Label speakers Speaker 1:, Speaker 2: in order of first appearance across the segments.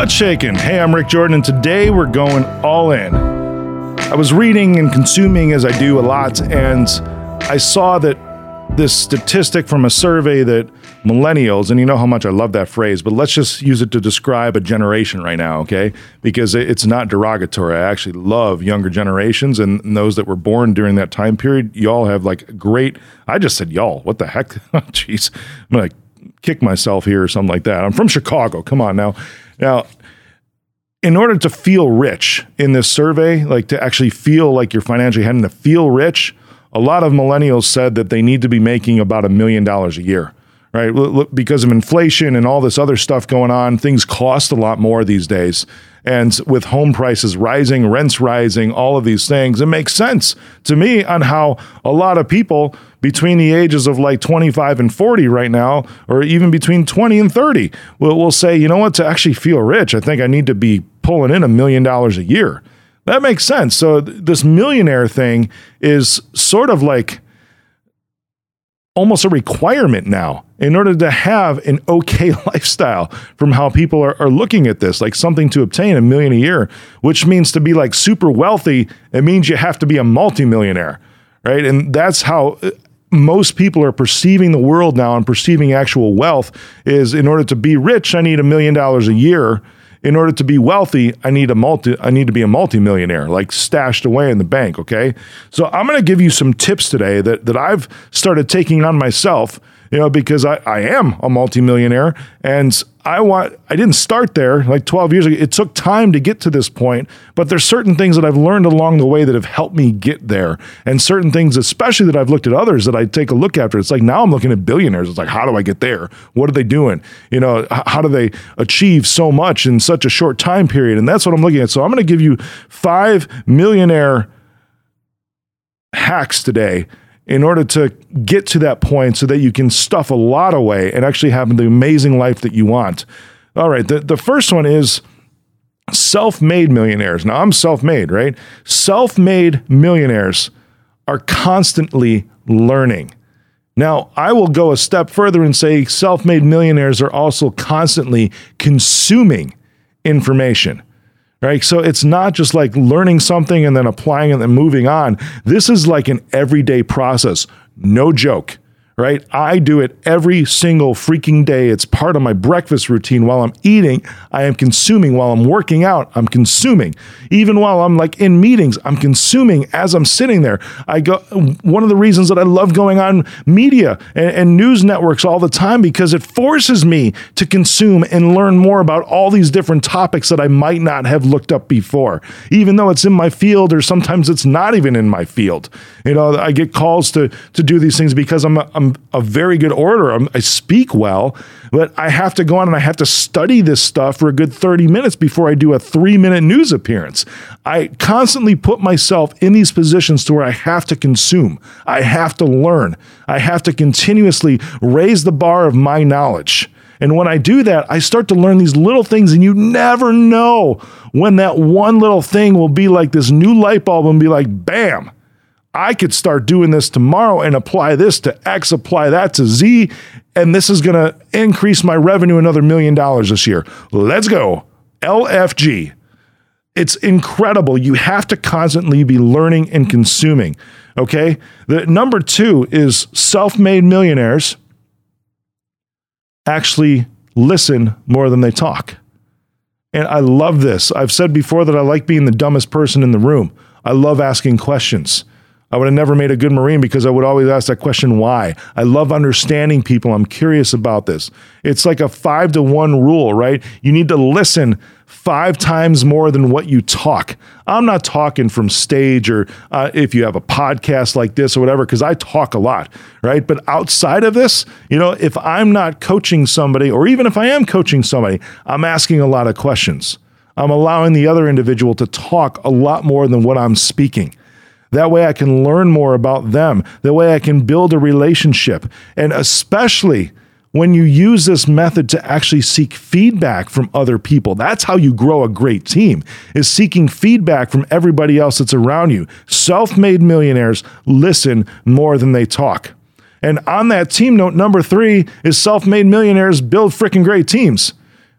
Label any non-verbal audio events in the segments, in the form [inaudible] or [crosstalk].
Speaker 1: What's shaking? Hey, I'm Rick Jordan, and today we're going all in. I was reading and consuming as I do a lot, and I saw that this statistic from a survey that millennials, and you know how much I love that phrase, but let's just use it to describe a generation right now, okay? Because it's not derogatory. I actually love younger generations and those that were born during that time period. Y'all have like great, I just said y'all. What the heck? [laughs] Jeez. I'm to kick myself here or something like that. I'm from Chicago. Come on now. Now, in order to feel rich in this survey, like to actually feel like you're financially heading to feel rich, a lot of millennials said that they need to be making about a million dollars a year, right? Because of inflation and all this other stuff going on, things cost a lot more these days. And with home prices rising, rents rising, all of these things, it makes sense to me on how a lot of people between the ages of like 25 and 40 right now, or even between 20 and 30, will, will say, you know what, to actually feel rich, I think I need to be pulling in a million dollars a year. That makes sense. So th- this millionaire thing is sort of like almost a requirement now in order to have an okay [laughs] lifestyle from how people are, are looking at this, like something to obtain a million a year, which means to be like super wealthy, it means you have to be a multimillionaire, right? And that's how uh, most people are perceiving the world now and perceiving actual wealth is in order to be rich, I need a million dollars a year in order to be wealthy, I need a multi I need to be a multimillionaire, like stashed away in the bank, okay? So I'm to give you some tips today that that I've started taking on myself you know, because I, I am a multimillionaire and I want, I didn't start there like 12 years ago. It took time to get to this point, but there's certain things that I've learned along the way that have helped me get there. And certain things, especially that I've looked at others that I take a look after. It's like now I'm looking at billionaires. It's like, how do I get there? What are they doing? You know, how do they achieve so much in such a short time period? And that's what I'm looking at. So I'm going to give you five millionaire hacks today in order to get to that point so that you can stuff a lot away and actually have the amazing life that you want. All right, the, the first one is self made millionaires. Now, I'm self made, right? Self made millionaires are constantly learning. Now, I will go a step further and say self made millionaires are also constantly consuming information right? So it's not just like learning something and then applying it and moving on. This is like an everyday process. No joke right? I do it every single freaking day. It's part of my breakfast routine. While I'm eating, I am consuming. While I'm working out, I'm consuming. Even while I'm like in meetings, I'm consuming as I'm sitting there. I go, one of the reasons that I love going on media and, and news networks all the time because it forces me to consume and learn more about all these different topics that I might not have looked up before, even though it's in my field or sometimes it's not even in my field. You know, I get calls to, to do these things because I'm, I'm a very good orator. I'm, I speak well, but I have to go on and I have to study this stuff for a good 30 minutes before I do a three minute news appearance. I constantly put myself in these positions to where I have to consume, I have to learn, I have to continuously raise the bar of my knowledge. And when I do that, I start to learn these little things, and you never know when that one little thing will be like this new light bulb and be like, bam, I could start doing this tomorrow and apply this to X, apply that to Z, and this is going to increase my revenue another million dollars this year. Let's go. LFG. It's incredible. You have to constantly be learning and consuming. Okay. The number two is self made millionaires actually listen more than they talk. And I love this. I've said before that I like being the dumbest person in the room. I love asking questions. I would have never made a good Marine because I would always ask that question, why? I love understanding people. I'm curious about this. It's like a five to one rule, right? You need to listen five times more than what you talk. I'm not talking from stage or uh, if you have a podcast like this or whatever, because I talk a lot, right? But outside of this, you know, if I'm not coaching somebody, or even if I am coaching somebody, I'm asking a lot of questions. I'm allowing the other individual to talk a lot more than what I'm speaking. That way I can learn more about them. That way I can build a relationship. And especially when you use this method to actually seek feedback from other people. That's how you grow a great team is seeking feedback from everybody else that's around you. Self-made millionaires listen more than they talk. And on that team note number 3 is self-made millionaires build freaking great teams.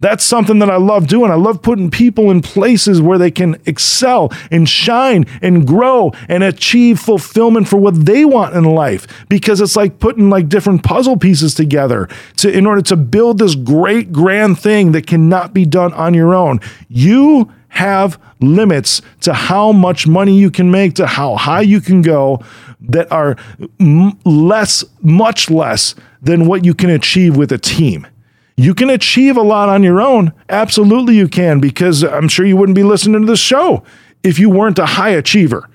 Speaker 1: That's something that I love doing. I love putting people in places where they can excel and shine and grow and achieve fulfillment for what they want in life because it's like putting like different puzzle pieces together to in order to build this great grand thing that cannot be done on your own. You have limits to how much money you can make, to how high you can go that are m- less much less than what you can achieve with a team. You can achieve a lot on your own. Absolutely, you can, because I'm sure you wouldn't be listening to this show if you weren't a high achiever,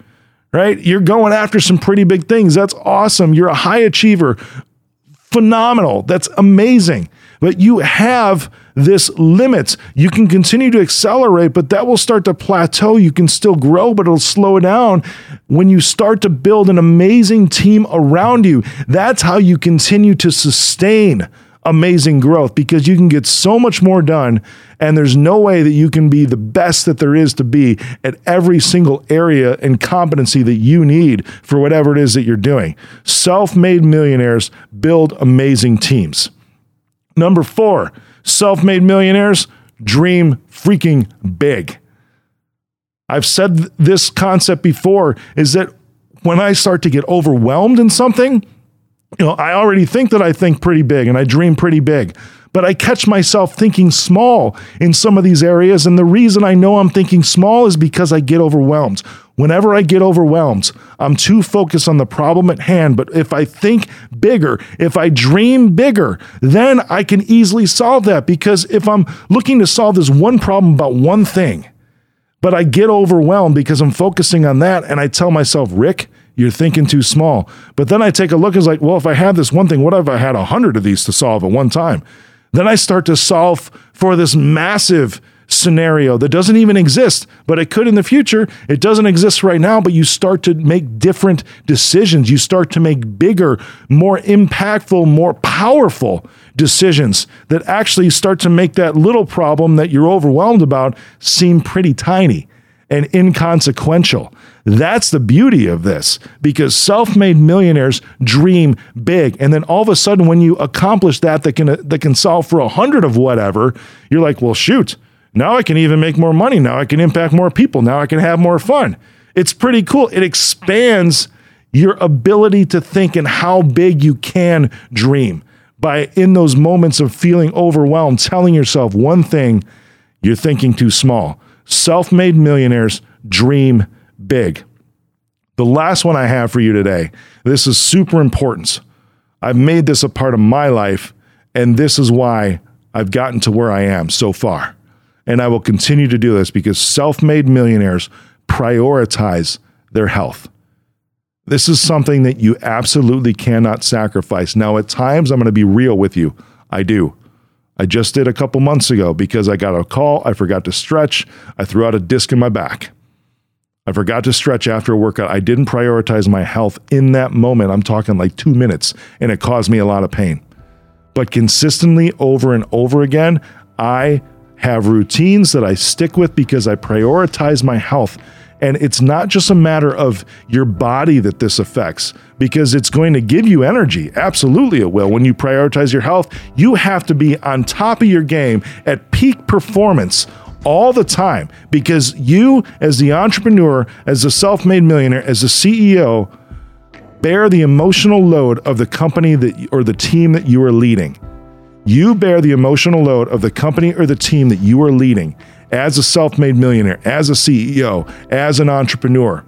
Speaker 1: right? You're going after some pretty big things. That's awesome. You're a high achiever. Phenomenal. That's amazing. But you have this limits. You can continue to accelerate, but that will start to plateau. You can still grow, but it'll slow down when you start to build an amazing team around you. That's how you continue to sustain amazing growth because you can get so much more done and there's no way that you can be the best that there is to be at every single area and competency that you need for whatever it is that you're doing. Self-made millionaires build amazing teams. Number 4, self-made millionaires dream freaking big. I've said this concept before is that when I start to get overwhelmed in something, you know, I already think that I think pretty big and I dream pretty big, but I catch myself thinking small in some of these areas. And the reason I know I'm thinking small is because I get overwhelmed. Whenever I get overwhelmed, I'm too focused on the problem at hand. But if I think bigger, if I dream bigger, then I can easily solve that. Because if I'm looking to solve this one problem about one thing, but I get overwhelmed because I'm focusing on that, and I tell myself, Rick, you're thinking too small. But then I take a look, it's like, well, if I have this one thing, what if I had a hundred of these to solve at one time? Then I start to solve for this massive scenario that doesn't even exist, but it could in the future. It doesn't exist right now, but you start to make different decisions. You start to make bigger, more impactful, more powerful decisions that actually start to make that little problem that you're overwhelmed about seem pretty tiny and inconsequential. That's the beauty of this because self-made millionaires dream big and then all of a sudden when you accomplish that that can that can solve for a hundred of whatever, you're like, "Well, shoot. Now I can even make more money. Now I can impact more people. Now I can have more fun." It's pretty cool. It expands your ability to think and how big you can dream by in those moments of feeling overwhelmed telling yourself one thing, you're thinking too small. Self-made millionaires dream big. The last one I have for you today, this is super important. I've made this a part of my life, and this is why I've gotten to where I am so far. And I will continue to do this because self made millionaires prioritize their health. This is something that you absolutely cannot sacrifice. Now, at times, I'm going to be real with you. I do. I just did a couple months ago because I got a call. I forgot to stretch. I threw out a disc in my back. I forgot to stretch after a workout. I didn't prioritize my health in that moment. I'm talking like two minutes, and it caused me a lot of pain. But consistently over and over again, I have routines that I stick with because I prioritize my health. And it's not just a matter of your body that this affects, because it's going to give you energy. Absolutely, it will. When you prioritize your health, you have to be on top of your game at peak performance all the time because you, as the entrepreneur, as the self made millionaire, as the CEO, bear the emotional load of the company that or the team that you are leading. You bear the emotional load of the company or the team that you are leading as a self made millionaire, as a CEO, as an entrepreneur.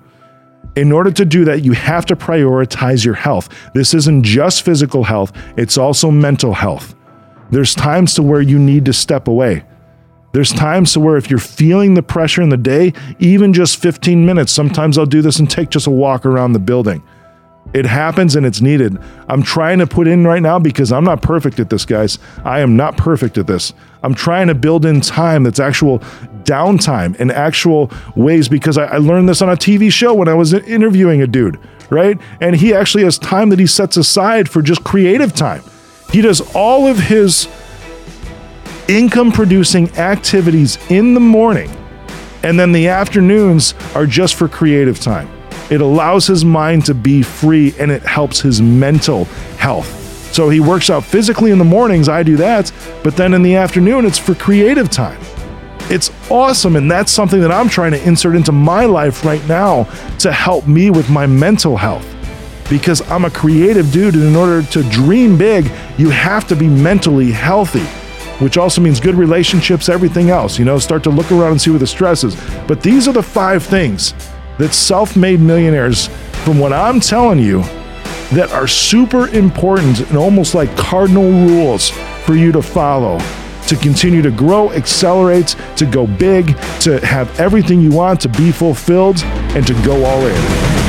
Speaker 1: In order to do that, you have to prioritize your health. This isn't just physical health, it's also mental health. There's times to where you need to step away. There's times to where if you're feeling the pressure in the day, even just 15 minutes, sometimes I'll do this and take just a walk around the building. It happens and it's needed. I'm trying to put in right now because I'm not perfect at this, guys. I am not perfect at this. I'm trying to build in time that's actual downtime and actual ways because I, I learned this on a TV show when I was interviewing a dude, right? And he actually has time that he sets aside for just creative time. He does all of his income producing activities in the morning, and then the afternoons are just for creative time. It allows his mind to be free and it helps his mental health. So he works out physically in the mornings, I do that, but then in the afternoon, it's for creative time. It's awesome, and that's something that I'm trying to insert into my life right now to help me with my mental health. Because I'm a creative dude, and in order to dream big, you have to be mentally healthy, which also means good relationships, everything else. You know, start to look around and see where the stress is. But these are the five things that self made millionaires, from what I'm telling you, that are super important and almost like cardinal rules for you to follow to continue to grow, accelerate, to go big, to have everything you want, to be fulfilled, and to go all in.